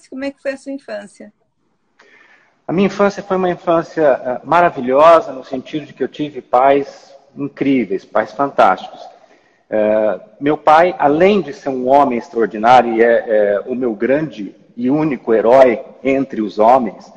falasse como é que foi a sua infância. A minha infância foi uma infância eh, maravilhosa, no sentido de que eu tive pais incríveis, pais fantásticos. Uh, meu pai, além de ser um homem extraordinário, e é, é, o meu grande e único herói entre os homens,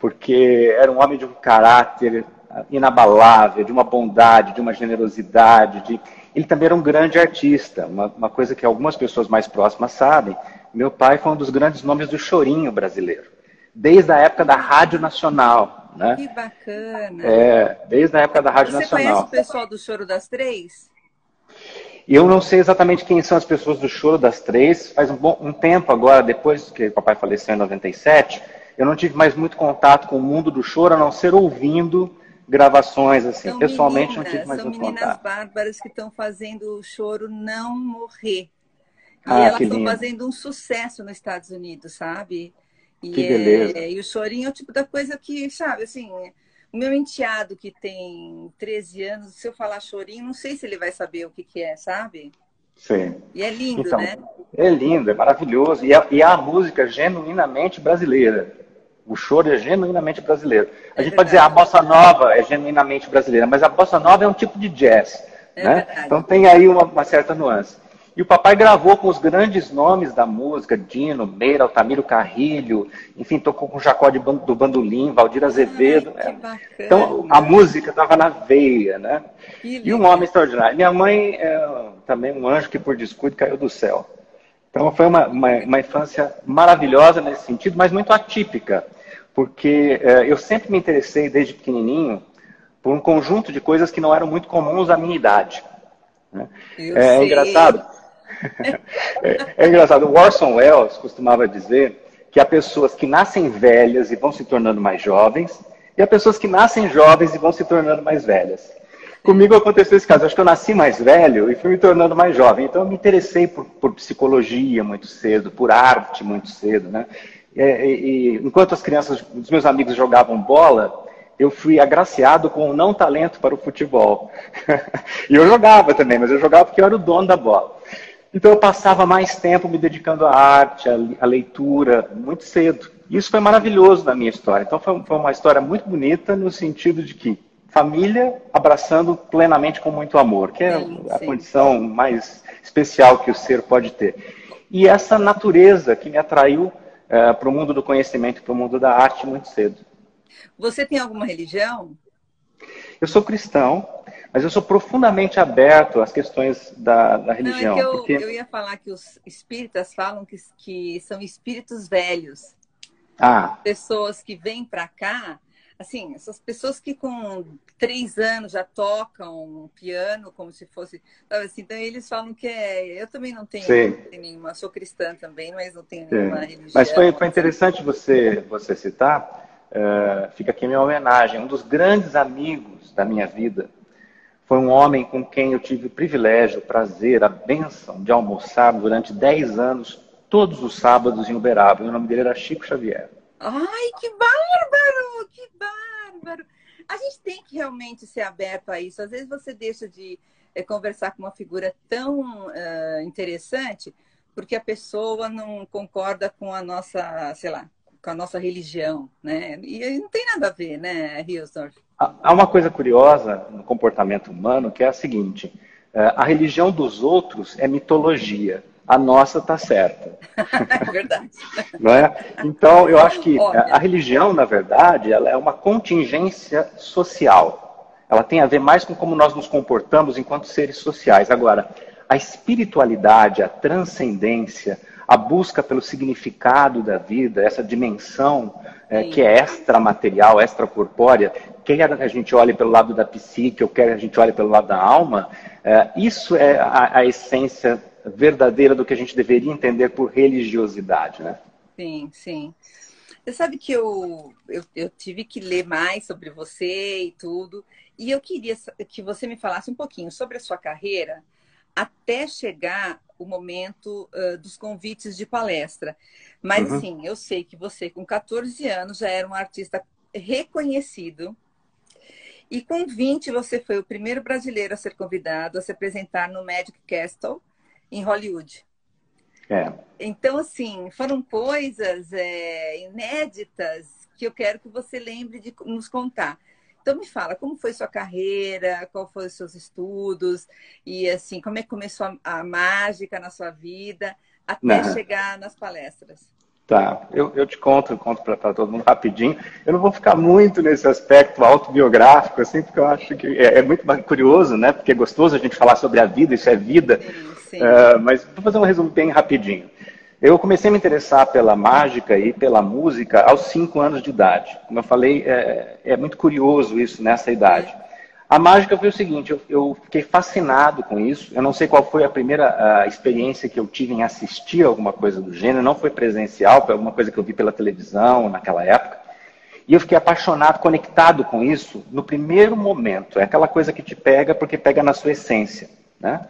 porque era um homem de um caráter inabalável, de uma bondade, de uma generosidade. De... Ele também era um grande artista, uma, uma coisa que algumas pessoas mais próximas sabem. Meu pai foi um dos grandes nomes do chorinho brasileiro, desde a época da Rádio Nacional. Né? Que bacana! É, desde a época da Rádio Você Nacional. Você conhece o pessoal do Choro das Três? Eu não sei exatamente quem são as pessoas do Choro das Três. Faz um, bom, um tempo agora, depois que o papai faleceu em 97, eu não tive mais muito contato com o mundo do choro, a não ser ouvindo gravações, assim. São Pessoalmente, meninas, não tive mais são muito meninas contato. bárbaras que estão fazendo o choro não morrer. E Ah, elas que estão fazendo um sucesso nos Estados Unidos, sabe? E, Que é- beleza. e o chorinho é o tipo da coisa que, sabe, assim, o meu enteado que tem 13 anos, se eu falar chorinho, não sei se ele vai saber o que, que é, sabe? Sim. E é lindo, Então, né? é lindo, é maravilhoso. E a, e a música genuinamente brasileira. O choro é genuinamente brasileiro. A É gente pode dizer verdade. a bossa nova é genuinamente brasileira, mas a bossa nova é um tipo de jazz. É né? verdade. Então tem aí uma, uma certa nuance. E o papai gravou com os grandes nomes da música, Dino, Meira, Altamiro Carrilho, enfim, tocou com Jacó de Ban- do Bandolim, Valdir Azevedo. Ai, que É. bacana. Então a música estava na veia, né? E um homem extraordinário. Minha mãe é também um anjo que por descuido caiu do céu. Então foi uma, uma, uma infância maravilhosa nesse sentido, mas muito atípica, porque eh, eu sempre me interessei desde pequenininho por um conjunto de coisas que não eram muito comuns à minha idade. né? É, sei. engraçado. é, é engraçado. O Orson Welles costumava dizer que há pessoas que nascem velhas e vão se tornando mais jovens, e há pessoas que nascem jovens e vão se tornando mais velhas. Comigo aconteceu esse caso. Acho que eu nasci mais velho e fui me tornando mais jovem. Então eu me interessei por, por psicologia muito cedo, por arte muito cedo, né? E, e- e enquanto as crianças, os meus amigos jogavam bola, eu fui agraciado com um não talento para o futebol. e eu jogava também, mas eu jogava porque eu era o dono da bola. Então eu passava mais tempo me dedicando à arte, à, leitura, muito cedo. Isso foi maravilhoso na minha história. Então foi, foi uma história muito bonita no sentido de que família abraçando plenamente com muito amor, que é a sim. condição mais especial que o ser pode ter. E essa natureza que me atraiu eh, para o mundo do conhecimento, para o mundo da arte muito cedo. Você tem alguma religião? Eu sou cristão, mas eu sou profundamente aberto às questões da, da Não, religião. é que eu, porque... eu ia falar que os espíritas falam que, que são espíritos velhos. Ah, Pessoas que vêm para cá, assim, essas pessoas que com três anos já tocam piano como se fosse. assim, então eles falam que é. Eu também não tenho, não tenho nenhuma, sou cristã também, mas não tenho sim. nenhuma religião. mas foi, foi interessante você, você citar. Eh, fica aqui minha homenagem. Um dos grandes amigos da minha vida foi um homem com quem eu tive o privilégio, o prazer, a bênção de almoçar durante 10 anos, todos os sábados em Uberaba. E o nome dele era Chico Xavier. Ai, que bárbaro! Que bárbaro! A gente tem que realmente ser aberto a isso. Às vezes você deixa de eh, conversar com uma figura tão ah, interessante porque a pessoa não concorda com a nossa, sei lá, com a nossa religião, né? E não tem nada a ver, né, Hilsdorf? Há uma coisa curiosa no comportamento humano que é a seguinte: eh, a religião dos outros é mitologia, a nossa está certa. É verdade. não é? Então, eu acho que a religião, na verdade, ela é uma contingência social. Ela tem a ver mais com como nós nos comportamos enquanto seres sociais. Agora, a espiritualidade, a transcendência, a busca pelo significado da vida, essa dimensão Sim. que é extramaterial, extracorpórea, quer a gente olhe pelo lado da psique ou quer a gente olhe pelo lado da alma, eh, isso é a, a essência verdadeira do que a gente deveria entender por religiosidade, né? Sim, sim. Você sabe que eu, eu, eu tive que ler mais sobre você e tudo, e eu queria que você me falasse um pouquinho sobre a sua carreira até chegar o momento ah, dos convites de palestra. Mas, Uhum. assim, eu sei que você, com 14 anos, já era um artista reconhecido. E com 20, você foi o primeiro brasileiro a ser convidado a se apresentar no Magic Castle, em Hollywood. É. Então, assim, foram coisas é, inéditas que eu quero que você lembre de nos contar. Então me fala, como foi sua carreira, qual foram os seus estudos e assim, como é que começou a, a mágica na sua vida até não. chegar nas palestras? Tá, eu, eu te conto, eu conto para todo mundo rapidinho. Eu não vou ficar muito nesse aspecto autobiográfico, assim, porque eu acho que é, é muito curioso, né? Porque é gostoso a gente falar sobre a vida, isso é vida. Sim, sim. Uh, mas vou fazer um resumo bem rapidinho. Eu comecei a me interessar pela mágica e pela música aos cinco anos de idade. Como eu falei, é, é muito curioso isso nessa idade. A mágica foi o seguinte, eu, eu, fiquei fascinado com isso. Eu não sei qual foi a primeira a experiência que eu tive em assistir alguma coisa do gênero. Não foi presencial, foi alguma coisa que eu vi pela televisão naquela época. E eu fiquei apaixonado, conectado com isso no primeiro momento. É aquela coisa que te pega porque pega na sua essência. Né?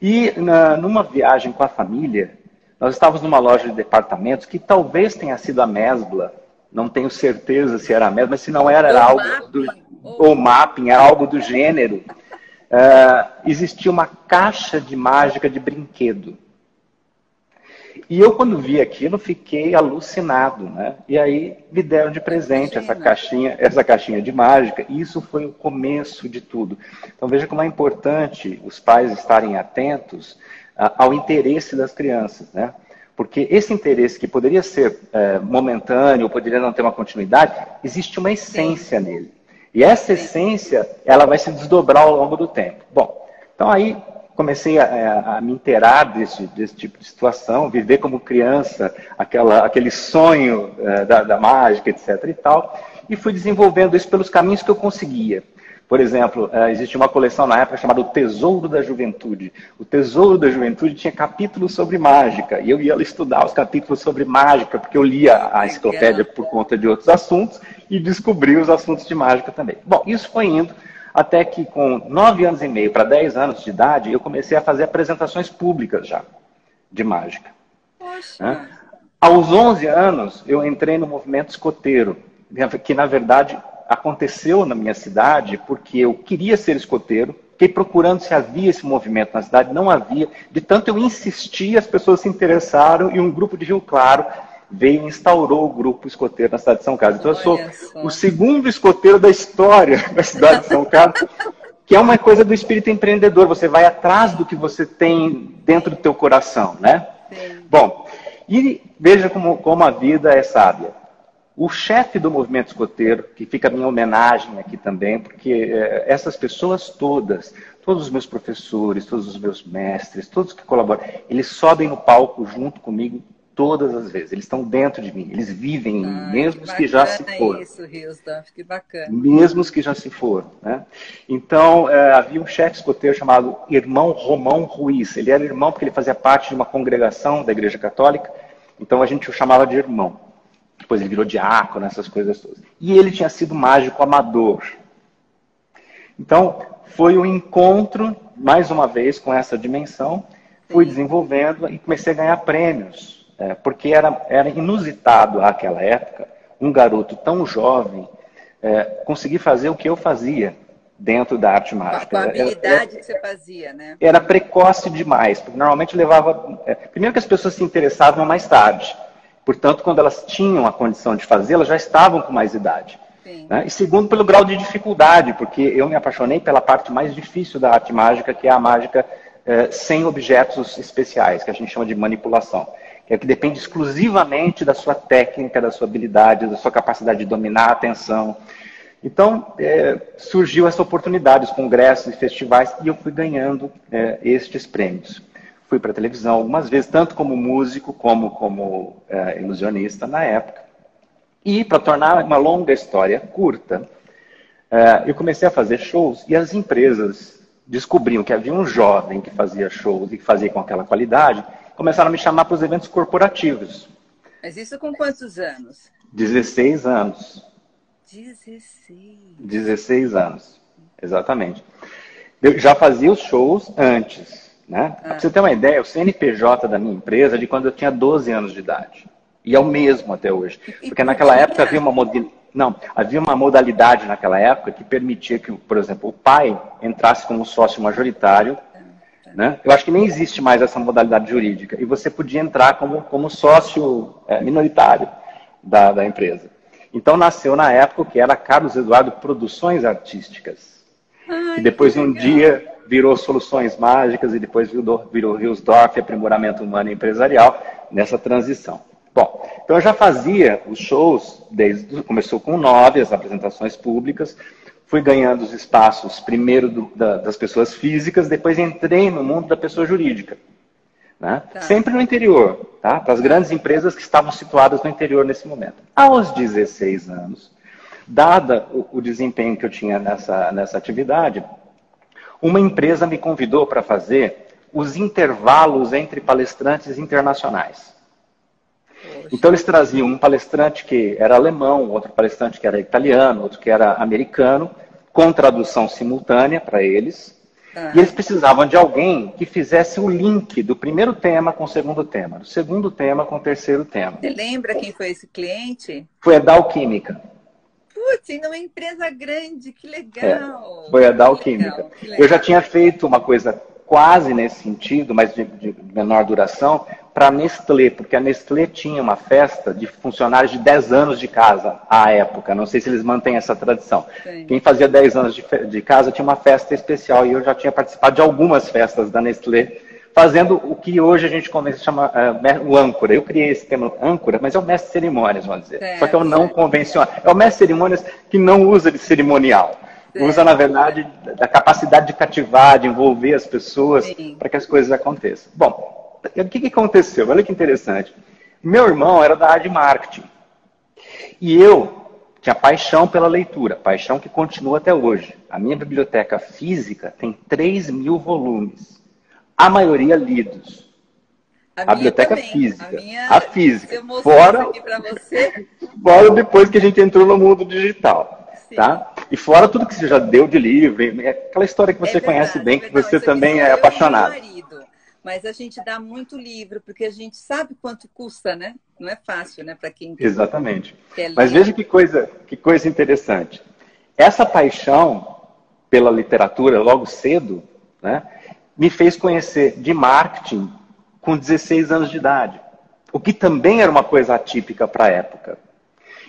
E na, numa viagem com a família, nós estávamos numa loja de departamentos que talvez tenha sido a Mesbla, não tenho certeza se era a Mesbla, mas se não era, era algo mapping. do ou mapping, era algo do gênero. Uh, existia uma caixa de mágica de brinquedo. E eu, quando vi aquilo, fiquei alucinado, né? E aí me deram de presente essa caixinha, essa caixinha de mágica. E isso foi o começo de tudo. Então veja como é importante os pais estarem atentos ao interesse das crianças, né? Porque esse interesse que poderia ser é, momentâneo, poderia não ter uma continuidade, existe uma essência Sim. nele. E essa essência, ela vai se desdobrar ao longo do tempo. Bom, então aí comecei a, a, me inteirar desse, desse tipo de situação, viver como criança, aquela, aquele sonho é, da, da mágica, etc. e tal, e fui desenvolvendo isso pelos caminhos que eu conseguia. Por exemplo, uh, existe uma coleção na época chamada O Tesouro da Juventude. O Tesouro da Juventude tinha capítulos sobre mágica. E eu ia estudar os capítulos sobre mágica, porque eu lia a enciclopédia por conta de outros assuntos e descobri os assuntos de mágica também. Bom, isso foi indo até que com nove anos e meio para dez anos de idade, eu comecei a fazer apresentações públicas já de mágica. Poxa. Né? Aos 11 anos, eu entrei no movimento escoteiro, que na verdade aconteceu na minha cidade porque eu queria ser escoteiro, fiquei procurando se havia esse movimento na cidade, não havia. De tanto eu insistir, as pessoas se interessaram e um grupo de Rio Claro veio e instaurou o grupo escoteiro na cidade de São Carlos. Então eu sou o segundo escoteiro da história da cidade de São Carlos, que é uma coisa do espírito empreendedor. Você vai atrás do que você tem dentro do teu coração, né? Sim. Bom, e veja como, como a vida é sábia o chefe do movimento escoteiro, que fica a minha homenagem aqui também, porque é, essas pessoas todas, todos os meus professores, todos os meus mestres, todos que colaboram, eles sobem no palco junto comigo todas as vezes. Eles estão dentro de mim, eles vivem em mim, mesmo que, que já se foram. Isso, Riosdorf, que bacana. Mesmo que já se foram. Né? Então, é, havia um chefe escoteiro chamado Irmão Romão Ruiz. Ele era irmão porque ele fazia parte de uma congregação da Igreja Católica, então a gente o chamava de irmão. Depois ele virou diácono, essas coisas todas. E ele tinha sido mágico amador. Então, foi um encontro, mais uma vez, com essa dimensão. Fui Sim. desenvolvendo e comecei a ganhar prêmios. É, porque era, era inusitado àquela época um garoto tão jovem é, conseguir fazer o que eu fazia dentro da arte mágica. Com a habilidade era, que você fazia, né? Era precoce demais, porque normalmente levava. É, primeiro que as pessoas se interessavam mais tarde. Portanto, quando elas tinham a condição de fazer, elas já estavam com mais idade. Né? E segundo, pelo grau de dificuldade, porque eu me apaixonei pela parte mais difícil da arte mágica, que é a mágica eh, sem objetos especiais, que a gente chama de manipulação. Que é que depende exclusivamente da sua técnica, da sua habilidade, da sua capacidade de dominar a atenção. Então, eh, surgiu essa oportunidade, os congressos e festivais, e eu fui ganhando eh, estes prêmios fui para a televisão algumas vezes, tanto como músico como como é, ilusionista na época. E para tornar uma longa história curta, é, eu comecei a fazer shows e as empresas descobriam que havia um jovem que fazia shows e que fazia com aquela qualidade, começaram a me chamar para os eventos corporativos. Mas isso com quantos anos? 16 anos. 16. 16 anos, exatamente. Eu já fazia os shows antes. Né? É. Para você ter uma ideia, o CNPJ da minha empresa é de quando eu tinha 12 anos de idade. E é o mesmo até hoje. Porque naquela época havia uma não, havia uma modalidade naquela época que permitia que, por exemplo, o pai entrasse como sócio majoritário Né? Eu acho que nem existe mais essa modalidade jurídica. E você podia entrar como, como sócio é, minoritário da, da empresa. Então nasceu na época que era Carlos Eduardo Produções Artísticas. Ai, e depois um dia virou Soluções Mágicas e depois virou, virou Riosdorf, Aprimoramento Humano e Empresarial, nessa transição. Bom, então eu já fazia os shows, desde começou com nove, as apresentações públicas, fui ganhando os espaços, primeiro do, da, das pessoas físicas, depois entrei no mundo da pessoa jurídica. Né? Tá. Sempre no interior, tá? para as grandes empresas que estavam situadas no interior nesse momento. Aos 16 anos, dada o, o desempenho que eu tinha nessa, nessa atividade, uma empresa me convidou para fazer os intervalos entre palestrantes internacionais. Então eles traziam um palestrante que era alemão, outro palestrante que era italiano, outro que era americano, com tradução simultânea para eles. Ah. E eles precisavam de alguém que fizesse o link do primeiro tema com o segundo tema, do segundo tema com o terceiro tema. Você lembra quem foi esse cliente? Foi a Dalquímica. Putz, ainda uma empresa grande, que legal! É, foi a Dalquímica. Eu já tinha feito uma coisa quase nesse sentido, mas de, de menor duração, para a Nestlé, porque a Nestlé tinha uma festa de funcionários de 10 anos de casa à época. Não sei se eles mantêm essa tradição. Sim. Quem fazia 10 anos de, de, casa tinha uma festa especial e eu já tinha participado de algumas festas da Nestlé, fazendo o que hoje a gente chama uh, o âncora. Eu criei esse termo âncora, mas é o mestre de cerimônias, vamos dizer. Certo, Só que é o não certo. convencional. É o mestre de cerimônias que não usa de cerimonial. Usa, na verdade, da capacidade de cativar, de envolver as pessoas para que as coisas aconteçam. Bom, o que, que aconteceu? Olha que interessante. Meu irmão era da área de marketing. E eu tinha paixão pela leitura, paixão que continua até hoje. A minha biblioteca física tem 3 mil volumes, a maioria lidos. A, a biblioteca também. física. A, a física. Fora, fora depois que a gente entrou no mundo digital. Sim. Tá? E fora tudo que você já deu de livro, aquela história que você é verdade, conhece bem, que você também é apaixonado mas a gente dá muito livro, porque a gente sabe quanto custa, né? Não é fácil, né, para quem Exatamente. Quer mas veja que coisa, que coisa interessante. Essa paixão pela literatura logo cedo, né, me fez conhecer de marketing com 16 anos de idade, o que também era uma coisa atípica para a época.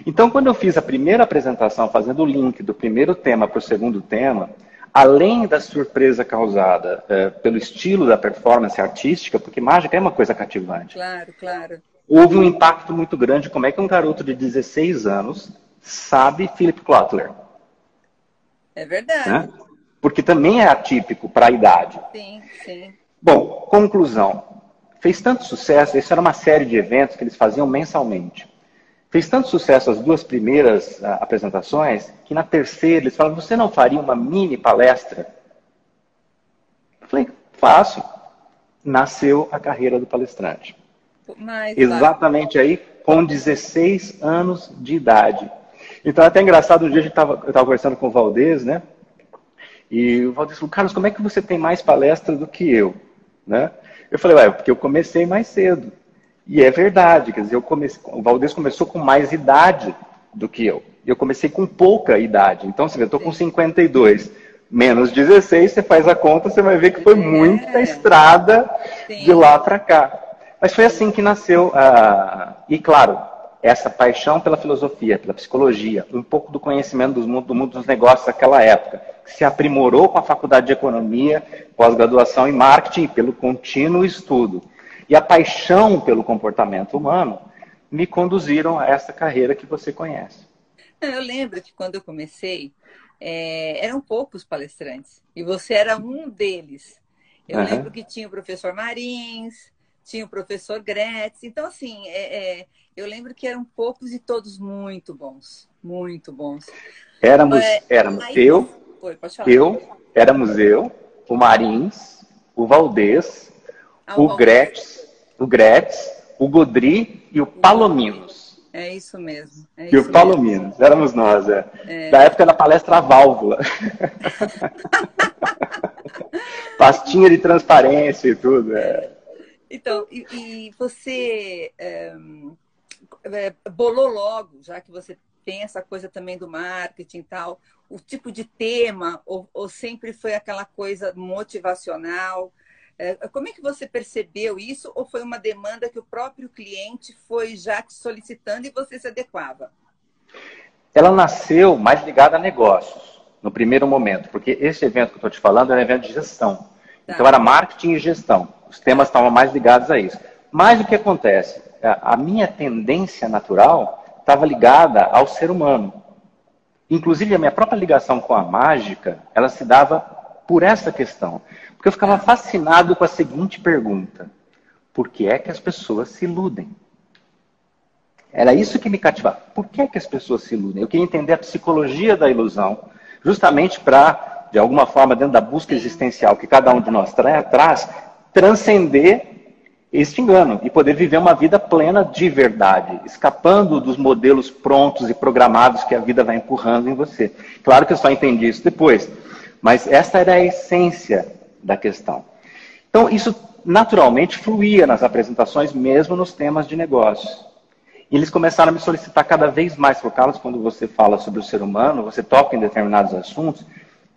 Então, quando eu fiz a primeira apresentação, fazendo o link do primeiro tema para o segundo tema, além da surpresa causada é, pelo estilo da performance artística, porque mágica é uma coisa cativante. Claro, claro. Houve um impacto muito grande. Como é que um garoto de 16 anos sabe Philip Kotler? É verdade. Né? Porque também é atípico para a idade. Sim, sim. Bom, conclusão. Fez tanto sucesso, isso era uma série de eventos que eles faziam mensalmente. Fez tanto sucesso as duas primeiras uh, apresentações que na terceira eles falaram: você não faria uma mini palestra? Eu falei: faço. Nasceu a carreira do palestrante. Mas, Exatamente aí, com 16 anos de idade. Então, é até engraçado, um dia a gente tava, eu estava conversando com o Valdez, né? E o Valdez falou, Carlos, como é que você tem mais palestra do que eu? Né? Eu falei, ué, porque eu comecei mais cedo. E é verdade, quer dizer, eu comecei, o Valdez começou com mais idade do que eu. Eu comecei com pouca idade. Então, você vê, eu estou com 52 menos 16, você faz a conta, você vai ver que foi é. muita estrada Sim. de lá para cá. Mas foi assim que nasceu, uh, e claro, essa paixão pela filosofia, pela psicologia, um pouco do conhecimento do mundo, do mundo dos negócios daquela época, que se aprimorou com a faculdade de economia, pós-graduação em marketing, pelo contínuo estudo e a paixão pelo comportamento humano me conduziram a essa carreira que você conhece. Eu lembro que quando eu comecei, é, eram poucos palestrantes e você era um deles. Eu uhum. lembro que tinha o professor Marins, tinha o professor Gretz. Então, assim, é, é, eu lembro que eram poucos e todos muito bons. Muito bons. Éramos, é, éramos aí, eu, foi, eu, éramos eu, o Marins, o Valdez, ah, o, o Gretz, o Gretz, o Godri e o Palominos. É isso mesmo. É e isso o Palominos, mesmo. éramos nós, é. é. Da época da palestra Válvula. Pastinha de transparência e tudo. É. Então, e, e você é, é, bolou logo, já que você tem essa coisa também do marketing e tal, o tipo de tema, ou, ou sempre foi aquela coisa motivacional? É, como é que você percebeu isso ou foi uma demanda que o próprio cliente foi já te solicitando e você se adequava? Ela nasceu mais ligada a negócios, no primeiro momento, porque esse evento que eu estou te falando era um evento de gestão. Tá. Então era marketing e gestão. Os temas estavam mais ligados a isso. Mas o que acontece? A minha tendência natural estava ligada ao ser humano. Inclusive, a minha própria ligação com a mágica, ela se dava por essa questão. Porque eu ficava fascinado com a seguinte pergunta: por que é que as pessoas se iludem? Era isso que me cativava. Por que é que as pessoas se iludem? Eu queria entender a psicologia da ilusão, justamente para, de alguma forma, dentro da busca existencial que cada um de nós tra traz, transcender este engano e poder viver uma vida plena de verdade, escapando dos modelos prontos e programados que a vida vai empurrando em você. Claro que eu só entendi isso depois, mas essa era a essência da questão. Então, isso naturalmente fluía nas apresentações, mesmo nos temas de negócios. E eles começaram a me solicitar cada vez mais, Carlos, quando você fala sobre o ser humano, você toca em determinados assuntos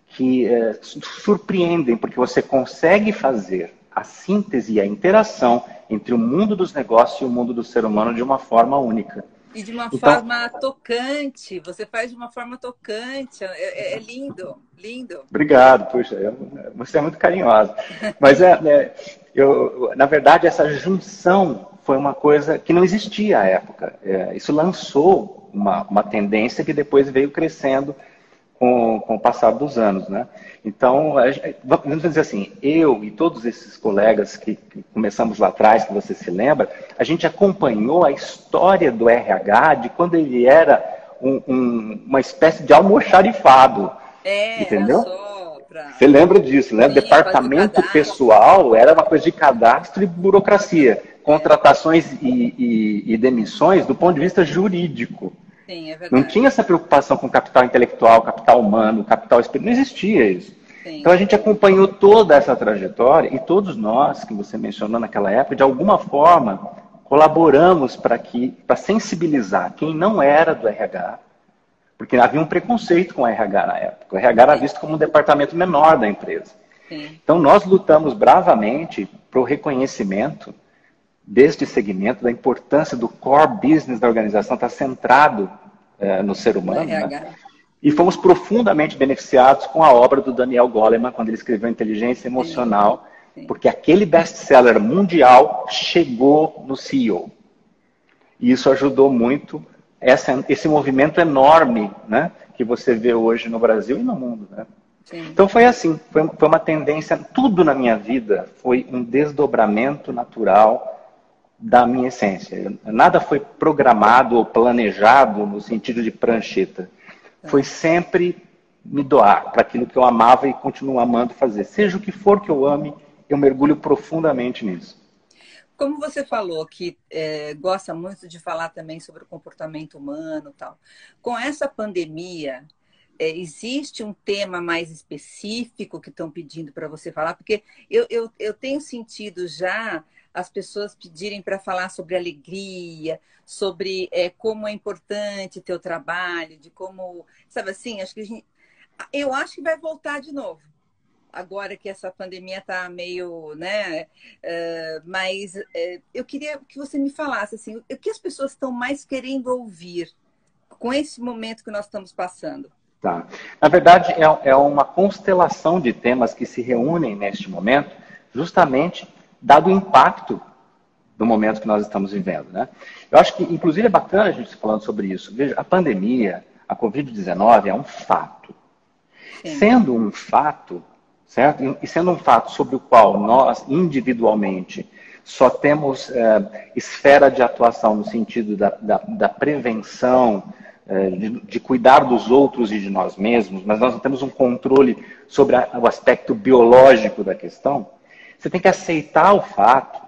que é, surpreendem, porque você consegue fazer a síntese e a interação entre o mundo dos negócios e o mundo do ser humano de uma forma única. E de uma então, forma tocante, você faz de uma forma tocante, é, é, é lindo, lindo. Obrigado, puxa, você é muito carinhosa. Mas é, é, eu, na verdade, essa junção foi uma coisa que não existia à época. É, isso lançou uma, uma tendência que depois veio crescendo com, com o passar dos anos, né? Então, vamos dizer assim, eu e todos esses colegas que, que, começamos lá atrás, que você se lembra, a gente acompanhou a história do RH de quando ele era um, um, uma espécie de almoxarifado, é, entendeu? Você lembra disso, né? Sim, Departamento pessoal era uma coisa de cadastro e burocracia, contratações e, e, e demissões do ponto de vista jurídico. Sim, é verdade. Não tinha essa preocupação com capital intelectual, capital humano, capital espiritual, não existia isso. Sim. Então a gente acompanhou toda essa trajetória e todos nós que você mencionou naquela época, de alguma forma, colaboramos para que para sensibilizar quem não era do RH, porque havia um preconceito com o RH na época. O RH era visto como um departamento menor da empresa. Sim. Então nós lutamos bravamente para o reconhecimento deste segmento, da importância do core business da organização estar centrado é, no ser humano. Né? E fomos profundamente beneficiados com a obra do Daniel Goleman, quando ele escreveu Inteligência Emocional, Sim. Sim. porque aquele best-seller mundial chegou no CEO. E isso ajudou muito essa, esse movimento enorme né, que você vê hoje no Brasil e no mundo. Né? Então foi assim, foi, foi uma tendência, tudo na minha vida foi um desdobramento natural da minha essência. Nada foi programado ou planejado no sentido de prancheta. Foi sempre me doar para aquilo que eu amava e continuo amando fazer. Seja o que for que eu ame, eu mergulho profundamente nisso. Como você falou que é, gosta muito de falar também sobre o comportamento humano tal, com essa pandemia, é, existe um tema mais específico que estão pedindo para você falar? Porque eu, eu, eu tenho sentido já as pessoas pedirem para falar sobre alegria, sobre é, como é importante ter o trabalho, de como, sabe assim, acho que gente, eu acho que vai voltar de novo. Agora que essa pandemia está meio, né? Uh, mas uh, eu queria que você me falasse assim, o que as pessoas estão mais querendo ouvir com esse momento que nós estamos passando. Tá. Na verdade, é, é uma constelação de temas que se reúnem neste momento, justamente dado o impacto do momento que nós estamos vivendo. Né? Eu acho que, inclusive, é bacana a gente falando sobre isso. Veja, a pandemia, a Covid-19 é um fato. Sim. Sendo um fato, certo? E sendo um fato sobre o qual nós, individualmente, só temos é, esfera de atuação no sentido da, da, da prevenção, é, de, de, cuidar dos outros e de nós mesmos, mas nós não temos um controle sobre a, o aspecto biológico da questão, você tem que aceitar o fato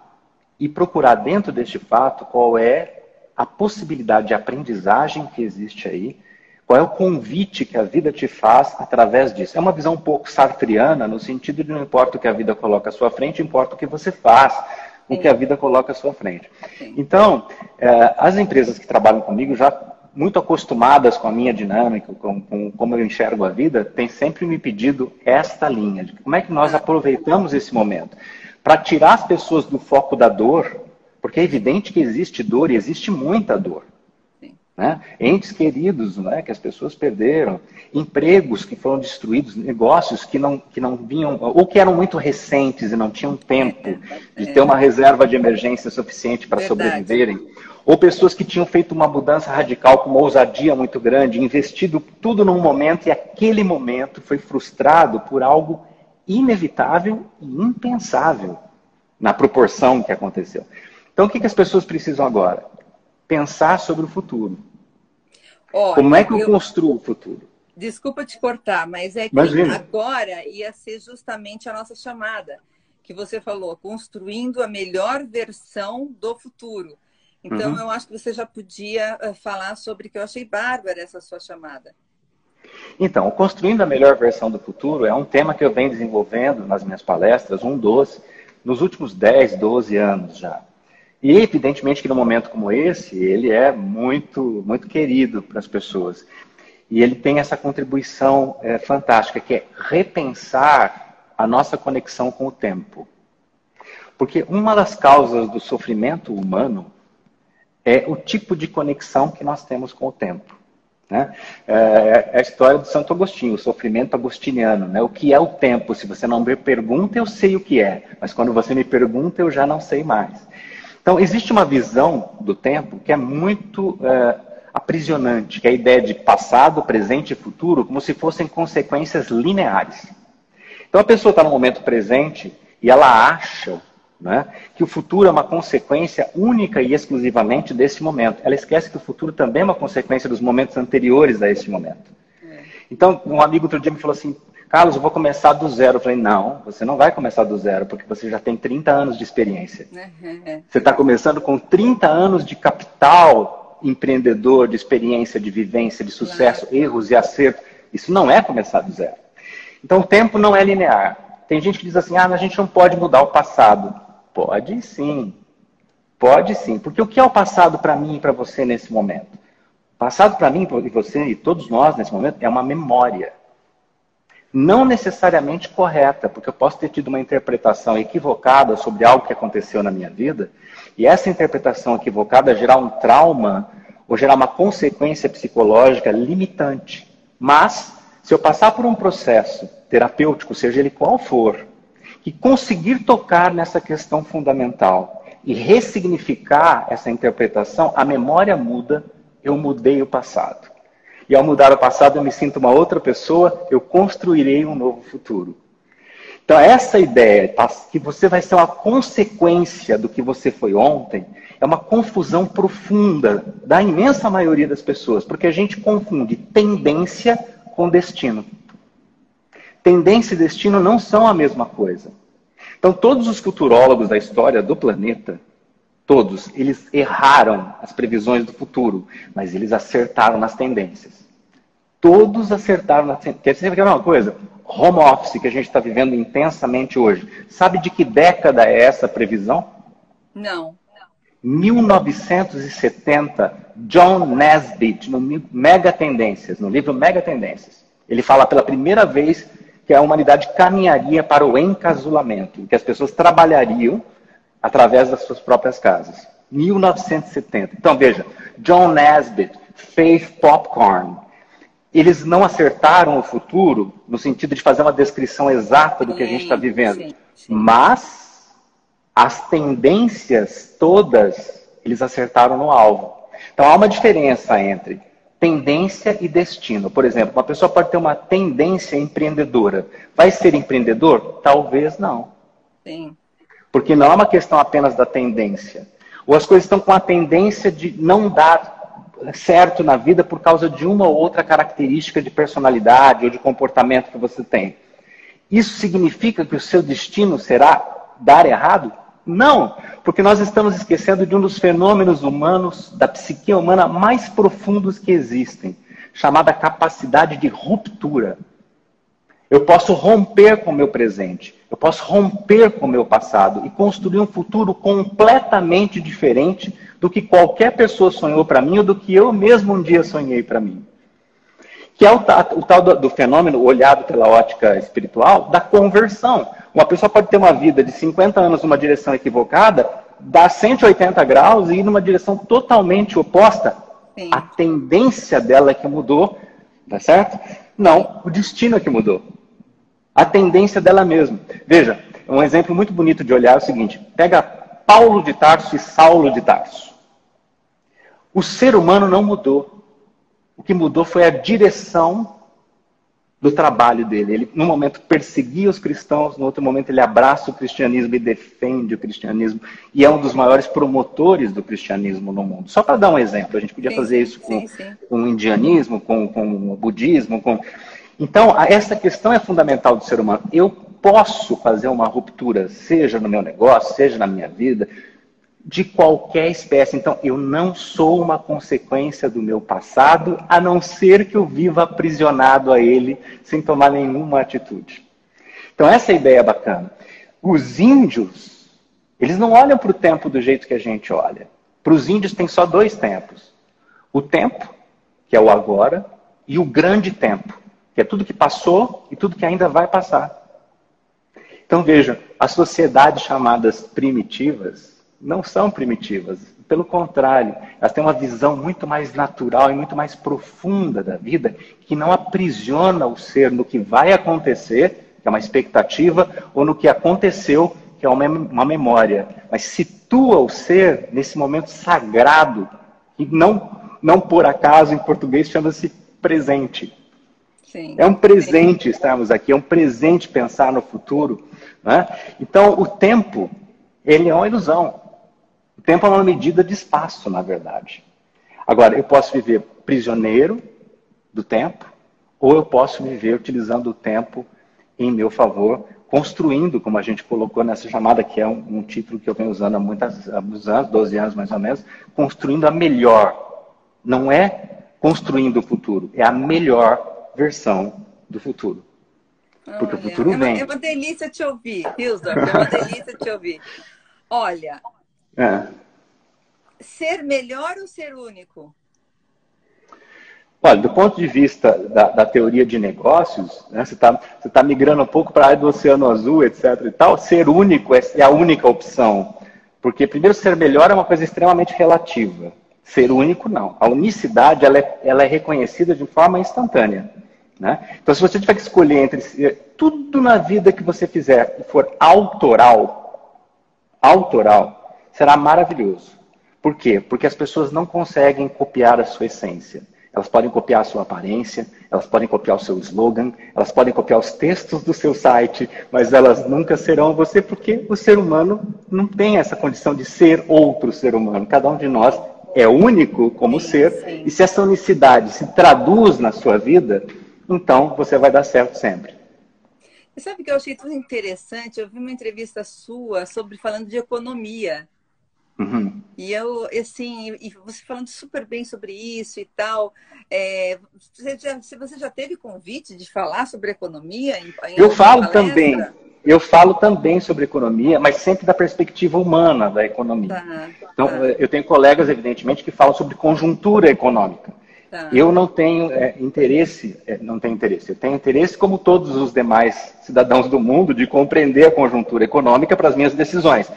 e procurar dentro deste fato qual é a possibilidade de aprendizagem que existe aí, qual é o convite que a vida te faz através disso. É uma visão um pouco sartriana, no sentido de não importa o que a vida coloca à sua frente, importa o que você faz o que a vida coloca à sua frente. Então, é, as empresas que trabalham comigo já muito acostumadas com a minha dinâmica, com, com, como eu enxergo a vida, têm sempre me pedido esta linha, de como é que nós aproveitamos esse momento. para tirar as pessoas do foco da dor, porque é evidente que existe dor e existe muita dor. Né? Entes queridos né, que as pessoas perderam, empregos que foram destruídos, negócios que não, que não vinham, ou que eram muito recentes e não tinham tempo de ter uma reserva de emergência suficiente para sobreviverem, ou pessoas que tinham feito uma mudança radical com uma ousadia muito grande, investido tudo num momento e aquele momento foi frustrado por algo inevitável e impensável na proporção que aconteceu. Então, o que, que as pessoas precisam agora? pensar sobre o futuro. Olha, Como é que eu, eu, construo o futuro? Desculpa te cortar, mas é que Imagina. agora ia ser justamente a nossa chamada, que você falou, construindo a melhor versão do futuro. Então, uhum. eu acho que você já podia uh, falar sobre que eu achei bárbara essa sua chamada. Então, construindo a melhor versão do futuro é um tema que eu venho desenvolvendo nas minhas palestras, um dos, nos últimos 10, 12 anos já. E evidentemente que num momento como esse, ele é muito, muito querido para as pessoas. E ele tem essa contribuição é, fantástica, que é repensar a nossa conexão com o tempo. Porque uma das causas do sofrimento humano é o tipo de conexão que nós temos com o tempo. Né? É, é a história do Santo Agostinho, o sofrimento agostiniano. Né? O que é o tempo? Se você não me pergunta, eu sei o que é. Mas quando você me pergunta, eu já não sei mais. Então, existe uma visão do tempo que é muito é, aprisionante, que é a ideia de passado, presente e futuro como se fossem consequências lineares. Então, a pessoa está no momento presente e ela acha né, que o futuro é uma consequência única e exclusivamente desse momento. Ela esquece que o futuro também é uma consequência dos momentos anteriores a esse momento. Então, um amigo outro dia me falou assim: Carlos, eu vou começar do zero. Eu falei, não, você não vai começar do zero, porque você já tem 30 anos de experiência. Você está começando com 30 anos de capital empreendedor, de experiência, de vivência, de sucesso, claro. erros e acertos. Isso não é começar do zero. Então, o tempo não é linear. Tem gente que diz assim, ah, a gente não pode mudar o passado. Pode sim. Pode sim. Porque o que é o passado para mim e para você nesse momento? O passado para mim e você e todos nós nesse momento é uma memória não necessariamente correta, porque eu posso ter tido uma interpretação equivocada sobre algo que aconteceu na minha vida, e essa interpretação equivocada gerar um trauma ou gerar uma consequência psicológica limitante. Mas, se eu passar por um processo terapêutico, seja ele qual for, e conseguir tocar nessa questão fundamental e ressignificar essa interpretação, a memória muda, eu mudei o passado. E ao mudar o passado, eu me sinto uma outra pessoa, eu construirei um novo futuro. Então, essa ideia tá, que você vai ser uma consequência do que você foi ontem, é uma confusão profunda da imensa maioria das pessoas, porque a gente confunde tendência com destino. Tendência e destino não são a mesma coisa. Então, todos os futurólogos da história do planeta Todos. Eles erraram as previsões do futuro, mas eles acertaram nas tendências. Todos acertaram nas tendências. Quer dizer uma coisa? Home office que a gente está vivendo intensamente hoje. Sabe de que década é essa previsão? Não. 1970, John Nesbitt, no Mega Tendências, no livro Mega Tendências. Ele fala pela primeira vez que a humanidade caminharia para o encasulamento, que as pessoas trabalhariam através das suas próprias casas. 1970. Então veja, John Nesbitt, Faith Popcorn. Eles não acertaram o futuro no sentido de fazer uma descrição exata do que a gente está vivendo. Sim, sim. Mas as tendências todas, eles acertaram no alvo. Então há uma diferença entre tendência e destino. Por exemplo, uma pessoa pode ter uma tendência empreendedora. Vai ser empreendedor? Talvez não. Sim. Porque não é uma questão apenas da tendência. Ou as coisas estão com a tendência de não dar certo na vida por causa de uma ou outra característica de personalidade ou de comportamento que você tem. Isso significa que o seu destino será dar errado? Não, porque nós estamos esquecendo de um dos fenômenos humanos, da psique humana mais profundos que existem, chamada capacidade de ruptura. Eu posso romper com o meu presente. Eu posso romper com o meu passado e construir um futuro completamente diferente do que qualquer pessoa sonhou para mim ou do que eu mesmo um dia sonhei para mim. que é o, o tal do, do, fenômeno olhado pela ótica espiritual da conversão. Uma pessoa pode ter uma vida de 50 anos numa direção equivocada, dar 180 graus e ir numa direção totalmente oposta. Sim. A tendência dela é que mudou, tá certo? Não, o destino é que mudou. A tendência dela mesma. Veja, um exemplo muito bonito de olhar é o seguinte: pega Paulo de Tarso e Saulo de Tarso. O ser humano não mudou. O que mudou foi a direção do trabalho dele. Ele, num momento, perseguia os cristãos, no outro momento, ele abraça o cristianismo e defende o cristianismo. E é um dos maiores promotores do cristianismo no mundo. Só para dar um exemplo, a gente podia sim, fazer isso com, sim, sim. com o indianismo, com, com o budismo. Com... Então, essa questão é fundamental do ser humano. Eu posso fazer uma ruptura, seja no meu negócio, seja na minha vida, de qualquer espécie. Então, eu não sou uma consequência do meu passado, a não ser que eu viva aprisionado a ele sem tomar nenhuma atitude. Então, essa é a ideia bacana. Os índios, eles não olham para o tempo do jeito que a gente olha. Para os índios tem só dois tempos: o tempo, que é o agora, e o grande tempo, que é tudo que passou e tudo que ainda vai passar. Então veja, as sociedades chamadas primitivas, não são primitivas. Pelo contrário, elas têm uma visão muito mais natural e muito mais profunda da vida, que não aprisiona o ser no que vai acontecer, que é uma expectativa, ou no que aconteceu, que é uma memória, mas situa o ser nesse momento sagrado, que não, não por acaso em português chama-se presente. Sim. É um presente estarmos aqui, é um presente pensar no futuro. Né? Então, o tempo, ele é uma ilusão. Tempo é uma medida de espaço, na verdade. Agora, eu posso viver prisioneiro do tempo, ou eu posso viver utilizando o tempo em meu favor, construindo, como a gente colocou nessa chamada, que é um, um título que eu venho usando há muitos anos, 12 anos mais ou menos, construindo a melhor. Não é construindo o futuro, é a melhor versão do futuro. Porque Olha, o futuro é vem. É uma delícia te ouvir, Hilsdorf, é uma delícia te ouvir. Olha, é. Ser melhor ou ser único? Olha, do ponto de vista da, da teoria de negócios, né, você está você tá migrando um pouco para a área do Oceano Azul, etc. e tal, ser único é, é a única opção. Porque, primeiro, ser melhor é uma coisa extremamente relativa. Ser único, não. A unicidade ela é, ela é reconhecida de forma instantânea. Né? Então, se você tiver que escolher entre tudo na vida que você fizer e for autoral, autoral, será maravilhoso. Por quê? Porque as pessoas não conseguem copiar a sua essência. Elas podem copiar a sua aparência, elas podem copiar o seu slogan, elas podem copiar os textos do seu site, mas elas nunca serão você porque o ser humano não tem essa condição de ser outro ser humano. Cada um de nós é único como sim, ser, sim. e se essa unicidade se traduz na sua vida, então você vai dar certo sempre. Você sabe que eu achei tudo interessante? Eu vi uma entrevista sua sobre falando de economia. Uhum. E eu, assim, e você falando super bem sobre isso e tal. É, você, já, você já teve convite de falar sobre economia? Em, em eu falo palestra? também. Eu falo também sobre economia, mas sempre da perspectiva humana da economia. Tá, então, tá. eu tenho colegas, evidentemente, que falam sobre conjuntura econômica. Tá. Eu não tenho é, interesse, é, não tenho interesse, eu tenho interesse, como todos os demais cidadãos do mundo, de compreender a conjuntura econômica para as minhas decisões.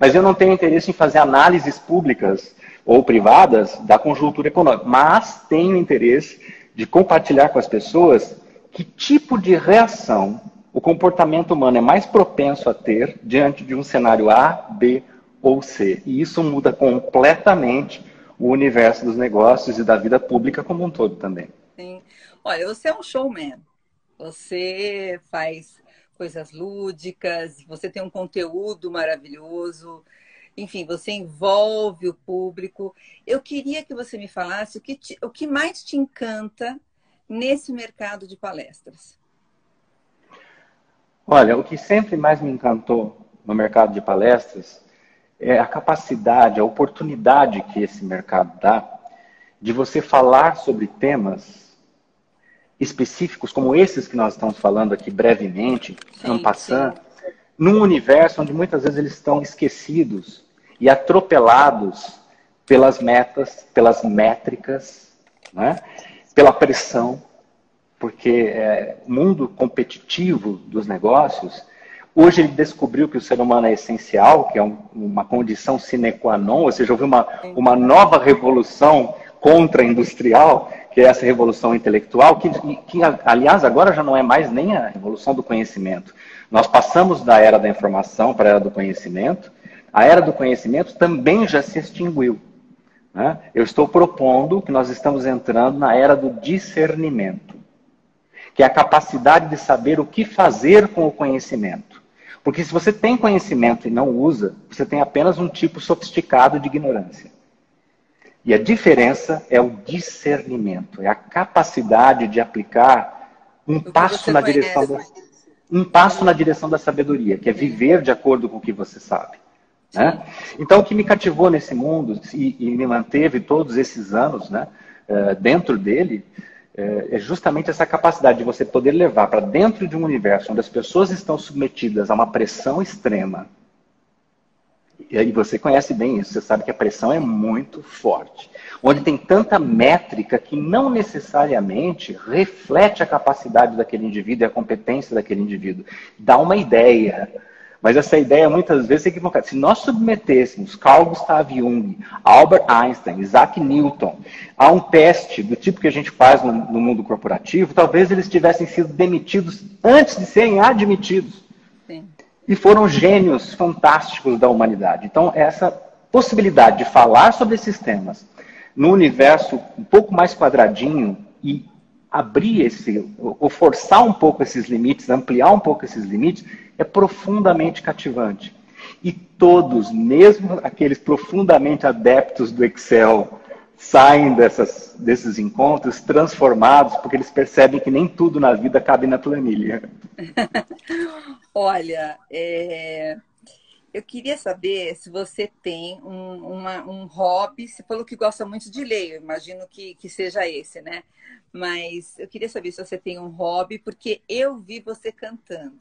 Mas eu não tenho interesse em fazer análises públicas ou privadas da conjuntura econômica. Mas tenho interesse de compartilhar com as pessoas que tipo de reação o comportamento humano é mais propenso a ter diante de um cenário A, B ou C. E isso muda completamente o universo dos negócios e da vida pública como um todo também. Sim. Olha, você é um showman. Você faz coisas lúdicas, você tem um conteúdo maravilhoso, enfim, você envolve o público. Eu queria que você me falasse o que, te, o que mais te encanta nesse mercado de palestras. Olha, o que sempre mais me encantou no mercado de palestras é a capacidade, a oportunidade que esse mercado dá de você falar sobre temas específicos, como esses que nós estamos falando aqui brevemente, sim, passando, sim. num universo onde muitas vezes eles estão esquecidos e atropelados pelas metas, pelas métricas, né? pela pressão. porque é, o mundo competitivo dos negócios, hoje ele descobriu que o ser humano é essencial, que é um, uma condição sine qua non, ou seja, houve uma, uma nova revolução contra-industrial, que é essa revolução intelectual, que, que, aliás, agora já não é mais nem a revolução do conhecimento. Nós passamos da era da informação para a era do conhecimento. A era do conhecimento também já se extinguiu. Né? Eu estou propondo que nós estamos entrando na era do discernimento, que é a capacidade de saber o que fazer com o conhecimento. Porque se você tem conhecimento e não usa, você tem apenas um tipo sofisticado de ignorância. E a diferença é o discernimento, é a capacidade de aplicar um passo na conhece. direção da, um passo na direção da sabedoria, que é viver de acordo com o que você sabe. Né? Então, o que me cativou nesse mundo e, e me manteve todos esses anos né, uh, dentro dele uh, é justamente essa capacidade de você poder levar para dentro de um universo onde as pessoas estão submetidas a uma pressão extrema, e você conhece bem isso, você sabe que a pressão é muito forte. Onde tem tanta métrica que não necessariamente reflete a capacidade daquele indivíduo e a competência daquele indivíduo. Dá uma ideia, mas essa ideia muitas vezes é equivocada. Se nós submetêssemos Carl Gustav Jung, Albert Einstein, Isaac Newton a um teste do tipo que a gente faz no, no mundo corporativo, talvez eles tivessem sido demitidos antes de serem admitidos. Sim e foram gênios fantásticos da humanidade. Então, essa possibilidade de falar sobre esses temas no universo um pouco mais quadradinho e abrir esse, ou forçar um pouco esses limites, ampliar um pouco esses limites, é profundamente cativante. E todos, mesmo aqueles profundamente adeptos do Excel, saem dessas, desses encontros transformados, porque eles percebem que nem tudo na vida cabe na planilha. Olha, é... eu queria saber se você tem um, uma, um hobby. Você falou que gosta muito de ler, eu imagino que, que seja esse, né? Mas eu queria saber se você tem um hobby, porque eu vi você cantando.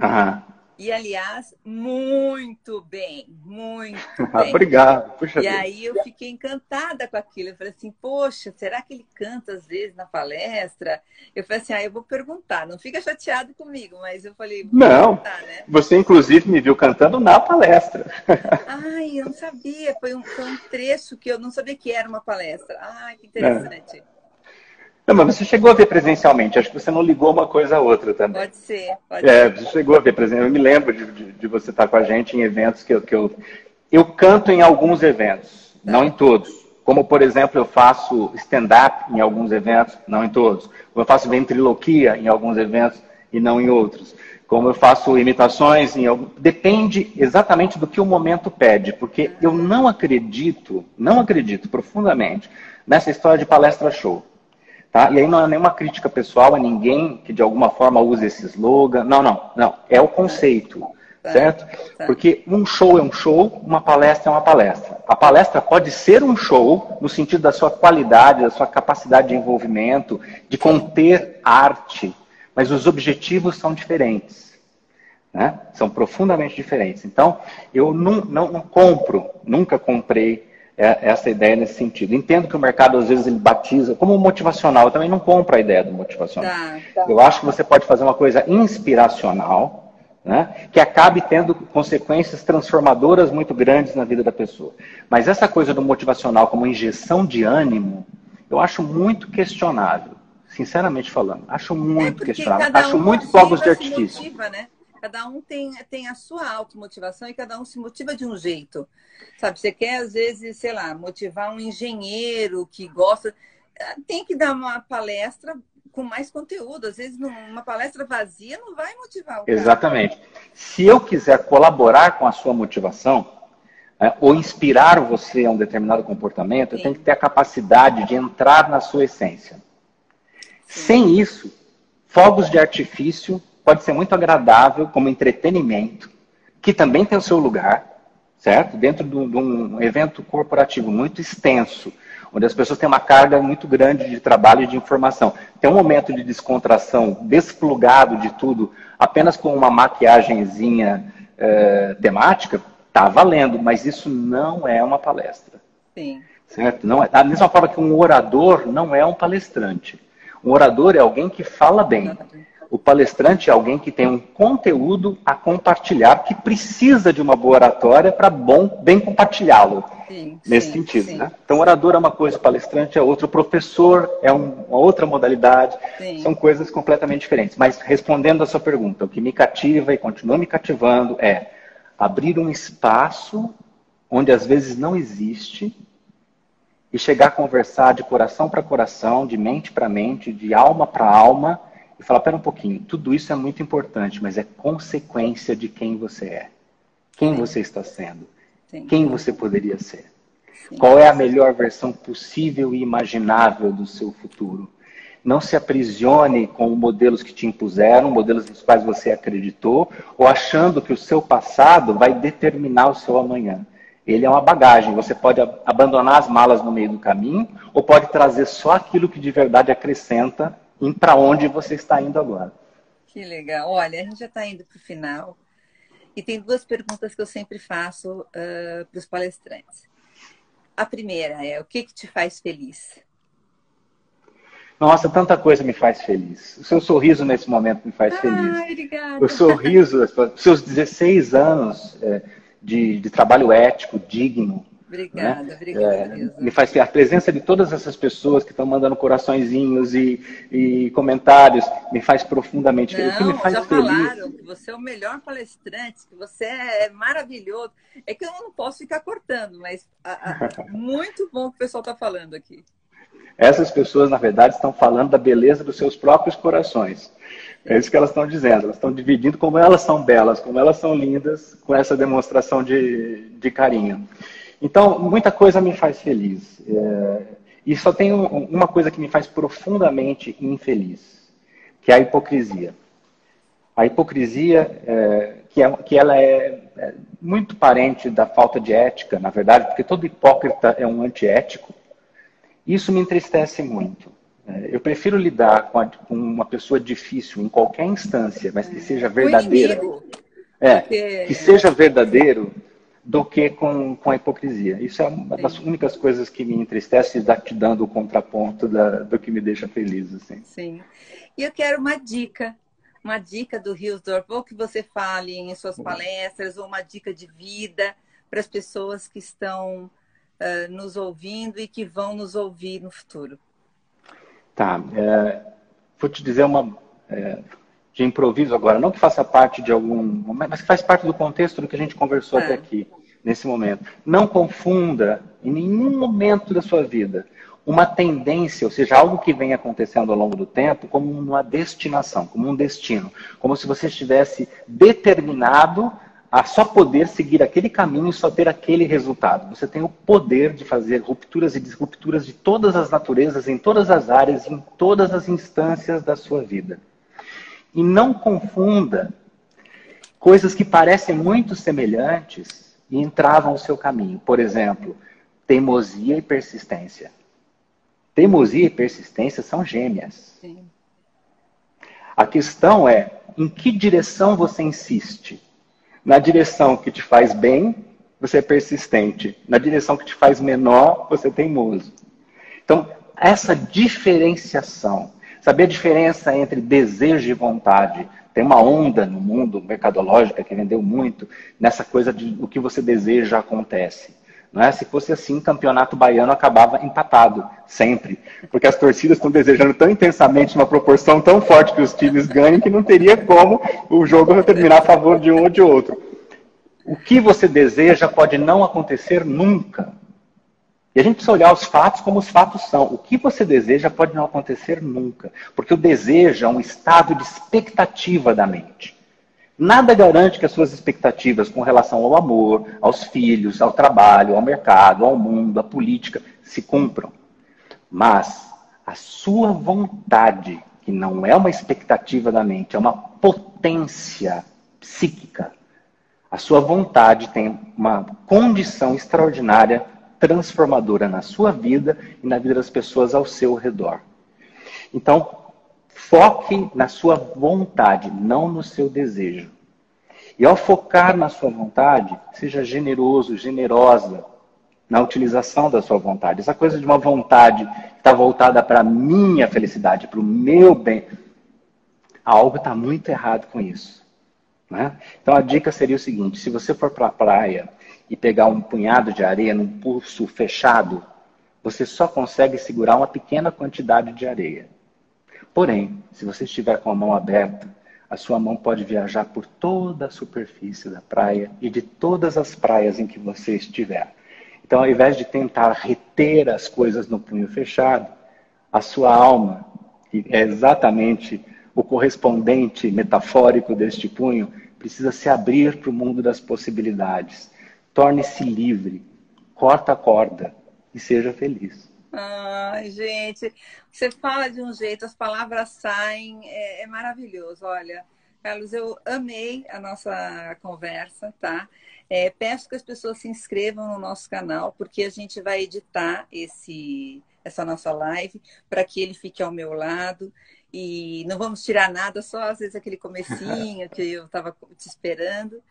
Aham. E, aliás, muito bem, muito bem. Obrigado. Puxa e Deus. aí eu fiquei encantada com aquilo. Eu falei assim, poxa, será que ele canta às vezes na palestra? Eu falei assim, ah, eu vou perguntar. Não fica chateado comigo, mas eu falei, não. Né? Você, inclusive, me viu cantando na palestra. Ai, eu não sabia. Foi um, foi um trecho que eu não sabia que era uma palestra. Ai, que interessante. É. Não, mas você chegou a ver presencialmente. Acho que você não ligou uma coisa a outra também. Pode ser, pode é, ser. Você chegou a ver presencialmente. Eu me lembro de, de, de, você estar com a gente em eventos que eu... Que eu, eu canto em alguns eventos, tá. não em todos. Como, por exemplo, eu faço stand-up em alguns eventos, não em todos. Como eu faço ventriloquia em alguns eventos e não em outros. Como eu faço imitações em alguns... Depende exatamente do que o momento pede. Porque eu não acredito, não acredito profundamente nessa história de palestra show. Tá? E aí não é nenhuma crítica pessoal a ninguém que de alguma forma use esse slogan. Não, não, não. É o conceito. Tá, certo? Tá. Porque um show é um show, uma palestra é uma palestra. A palestra pode ser um show no sentido da sua qualidade, da sua capacidade de envolvimento, de conter arte, mas os objetivos são diferentes. Né? São profundamente diferentes. Então, eu não, não, não compro, nunca comprei é, essa ideia nesse sentido. Entendo que o mercado às vezes ele batiza como motivacional. Eu também não compro a ideia do motivacional. Tá, tá. Eu acho que você pode fazer uma coisa inspiracional, né, que acabe tendo consequências transformadoras muito grandes na vida da pessoa. Mas essa coisa do motivacional como injeção de ânimo, eu acho muito questionável. Sinceramente falando, acho muito é questionável. Acho um muito fogos de artifício. Motiva, né? Cada um tem, tem a sua automotivação e cada um se motiva de um jeito. Sabe, você quer, às vezes, sei lá, motivar um engenheiro que gosta. Eh, tem que dar uma palestra com mais conteúdo. Às vezes, uma palestra vazia não vai motivar o cara. Exatamente. Se eu quiser colaborar com a sua motivação, é, ou inspirar você a um determinado comportamento, Sim. eu tenho que ter a capacidade de entrar na sua essência. Sim. Sem isso, fogos de artifício pode ser muito agradável como entretenimento, que também tem o seu lugar, certo? Dentro de um evento corporativo muito extenso, onde as pessoas têm uma carga muito grande de trabalho e de informação. Tem um momento de descontração, desplugado de tudo, apenas com uma maquiagemzinha é, temática, tá valendo, mas isso não é uma palestra. Sim. Certo? Não é, da mesma forma que um orador não é um palestrante. Um orador é alguém que fala bem. O palestrante é alguém que tem um conteúdo a compartilhar, que precisa de uma boa oratória para bom, bem compartilhá-lo. Nesse sim, sentido. Sim. Né? Então, orador é uma coisa, palestrante é outra, professor é um, uma outra modalidade. Sim. São coisas completamente diferentes. Mas respondendo a sua pergunta, o que me cativa e continua me cativando é abrir um espaço onde às vezes não existe e chegar a conversar de coração para coração, de mente para mente, de alma para alma e falar: pera um pouquinho, tudo isso é muito importante, mas é consequência de quem você é, quem Sim. você está sendo, Sim. quem você poderia ser. Sim. Qual é a melhor versão possível e imaginável do seu futuro? Não se aprisione com modelos que te impuseram, modelos nos quais você acreditou, ou achando que o seu passado vai determinar o seu amanhã. Ele é uma bagagem. Você pode abandonar as malas no meio do caminho, ou pode trazer só aquilo que de verdade acrescenta para onde você está indo agora. Que legal. Olha, a gente já está indo para o final. E tem duas perguntas que eu sempre faço uh, para os palestrantes. A primeira é: o que, que te faz feliz? Nossa, tanta coisa me faz feliz. O seu sorriso nesse momento me faz ah, feliz. Obrigada. O sorriso, seus 16 anos é, de, de trabalho ético, digno, Obrigada, né? obrigada. É, me faz a presença de todas essas pessoas que estão mandando coraçõezinhos e, e comentários me faz profundamente feliz. O que me faz já feliz. falaram que você é o melhor palestrante, que você é maravilhoso. É que eu não posso ficar cortando, mas a, a, muito bom que o pessoal está falando aqui. Essas pessoas, na verdade, estão falando da beleza dos seus próprios corações. É isso que elas estão dizendo. Elas estão dividindo como elas são belas, como elas são lindas, com essa demonstração de, de carinho. Então, muita coisa me faz feliz. É, e só tem um, uma coisa que me faz profundamente infeliz, que é a hipocrisia. A hipocrisia, é, que, é, que ela é, é, muito parente da falta de ética, na verdade, porque todo hipócrita é um antiético. Isso me entristece muito. É, eu prefiro lidar com, a, com, uma pessoa difícil em qualquer instância, mas que seja verdadeira. É, que seja verdadeiro do que com, com a hipocrisia. Isso é uma Sim. das únicas coisas que me entristece e te dando o contraponto da, do que me deixa feliz. Assim. Sim. E eu quero uma dica, uma dica do Hilsdorf, ou que você fale em suas palestras, ou uma dica de vida para as pessoas que estão uh, nos ouvindo e que vão nos ouvir no futuro. Tá. É, vou te dizer uma. É, de improviso agora, não que faça parte de algum, mas que faz parte do contexto do que a gente conversou é. até aqui, nesse momento. Não confunda em nenhum momento da sua vida uma tendência, ou seja, algo que vem acontecendo ao longo do tempo, como uma destinação, como um destino, como se você estivesse determinado a só poder seguir aquele caminho e só ter aquele resultado. Você tem o poder de fazer rupturas e disrupturas de todas as naturezas, em todas as áreas, em todas as instâncias da sua vida. E não confunda coisas que parecem muito semelhantes e entravam o seu caminho. Por exemplo, teimosia e persistência. Teimosia e persistência são gêmeas. Sim. A questão é em que direção você insiste. Na direção que te faz bem, você é persistente. Na direção que te faz menor, você é teimoso. Então, essa diferenciação Saber a diferença entre desejo e vontade. Tem uma onda no mundo mercadológica que vendeu muito nessa coisa de o que você deseja acontece. Não é? Se fosse assim, o campeonato baiano acabava empatado, sempre. Porque as torcidas estão desejando tão intensamente, uma proporção tão forte que os times ganhem, que não teria como o jogo terminar a favor de um ou de outro. O que você deseja pode não acontecer nunca. E a gente precisa olhar os fatos como os fatos são. O que você deseja pode não acontecer nunca. Porque o desejo é um estado de expectativa da mente. Nada garante que as suas expectativas com relação ao amor, aos filhos, ao trabalho, ao mercado, ao mundo, à política, se cumpram. Mas a sua vontade, que não é uma expectativa da mente, é uma potência psíquica. A sua vontade tem uma condição extraordinária transformadora na sua vida e na vida das pessoas ao seu redor. Então, foque na sua vontade, não no seu desejo. E ao focar na sua vontade, seja generoso, generosa na utilização da sua vontade. Essa coisa de uma vontade que está voltada para a minha felicidade, para o meu bem. Algo está muito errado com isso. Né? Então a dica seria o seguinte: se você for para a praia e pegar um punhado de areia num pulso fechado, você só consegue segurar uma pequena quantidade de areia. Porém, se você estiver com a mão aberta, a sua mão pode viajar por toda a superfície da praia e de todas as praias em que você estiver. Então, ao invés de tentar reter as coisas no punho fechado, a sua alma, que é exatamente o correspondente metafórico deste punho, precisa se abrir para o mundo das possibilidades. Torne-se livre, corta a corda e seja feliz. Ai, gente, você fala de um jeito, as palavras saem, é, é maravilhoso. Olha, Carlos, eu amei a nossa conversa, tá? É, peço que as pessoas se inscrevam no nosso canal, porque a gente vai editar esse, essa nossa live para que ele fique ao meu lado. E não vamos tirar nada, só às vezes aquele comecinho que eu estava te esperando.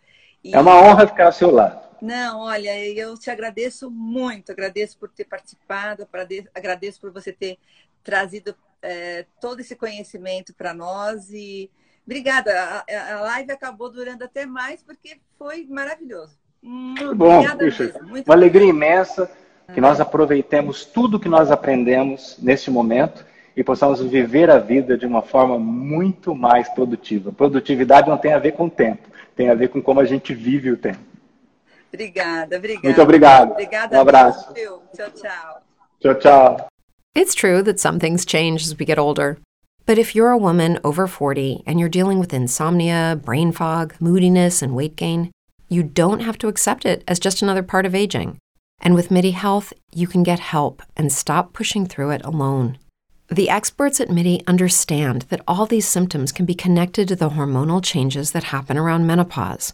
E... É uma honra ficar ao seu lado. Não, olha, eu te agradeço muito, agradeço por ter participado, agradeço por você ter trazido é, todo esse conhecimento para nós e Obrigada. A, a live acabou durando até mais porque foi maravilhoso. Muito bom, Puxa, Muito uma alegria imensa que nós aproveitemos tudo que nós aprendemos neste momento e possamos viver a vida de uma forma muito mais produtiva. Produtividade não tem a ver com o tempo, tem a ver com como a gente vive o tempo. Obrigada, obrigada. Muito obrigado. Obrigada. Um abraço. Tchau, tchau. Tchau, tchau. It's true that some things change as we get older. But if you're a woman over 40 and you're dealing with insomnia, brain fog, moodiness, and weight gain, you don't have to accept it as just another part of aging. And with MIDI Health, you can get help and stop pushing through it alone. The experts at MIDI understand that all these symptoms can be connected to the hormonal changes that happen around menopause,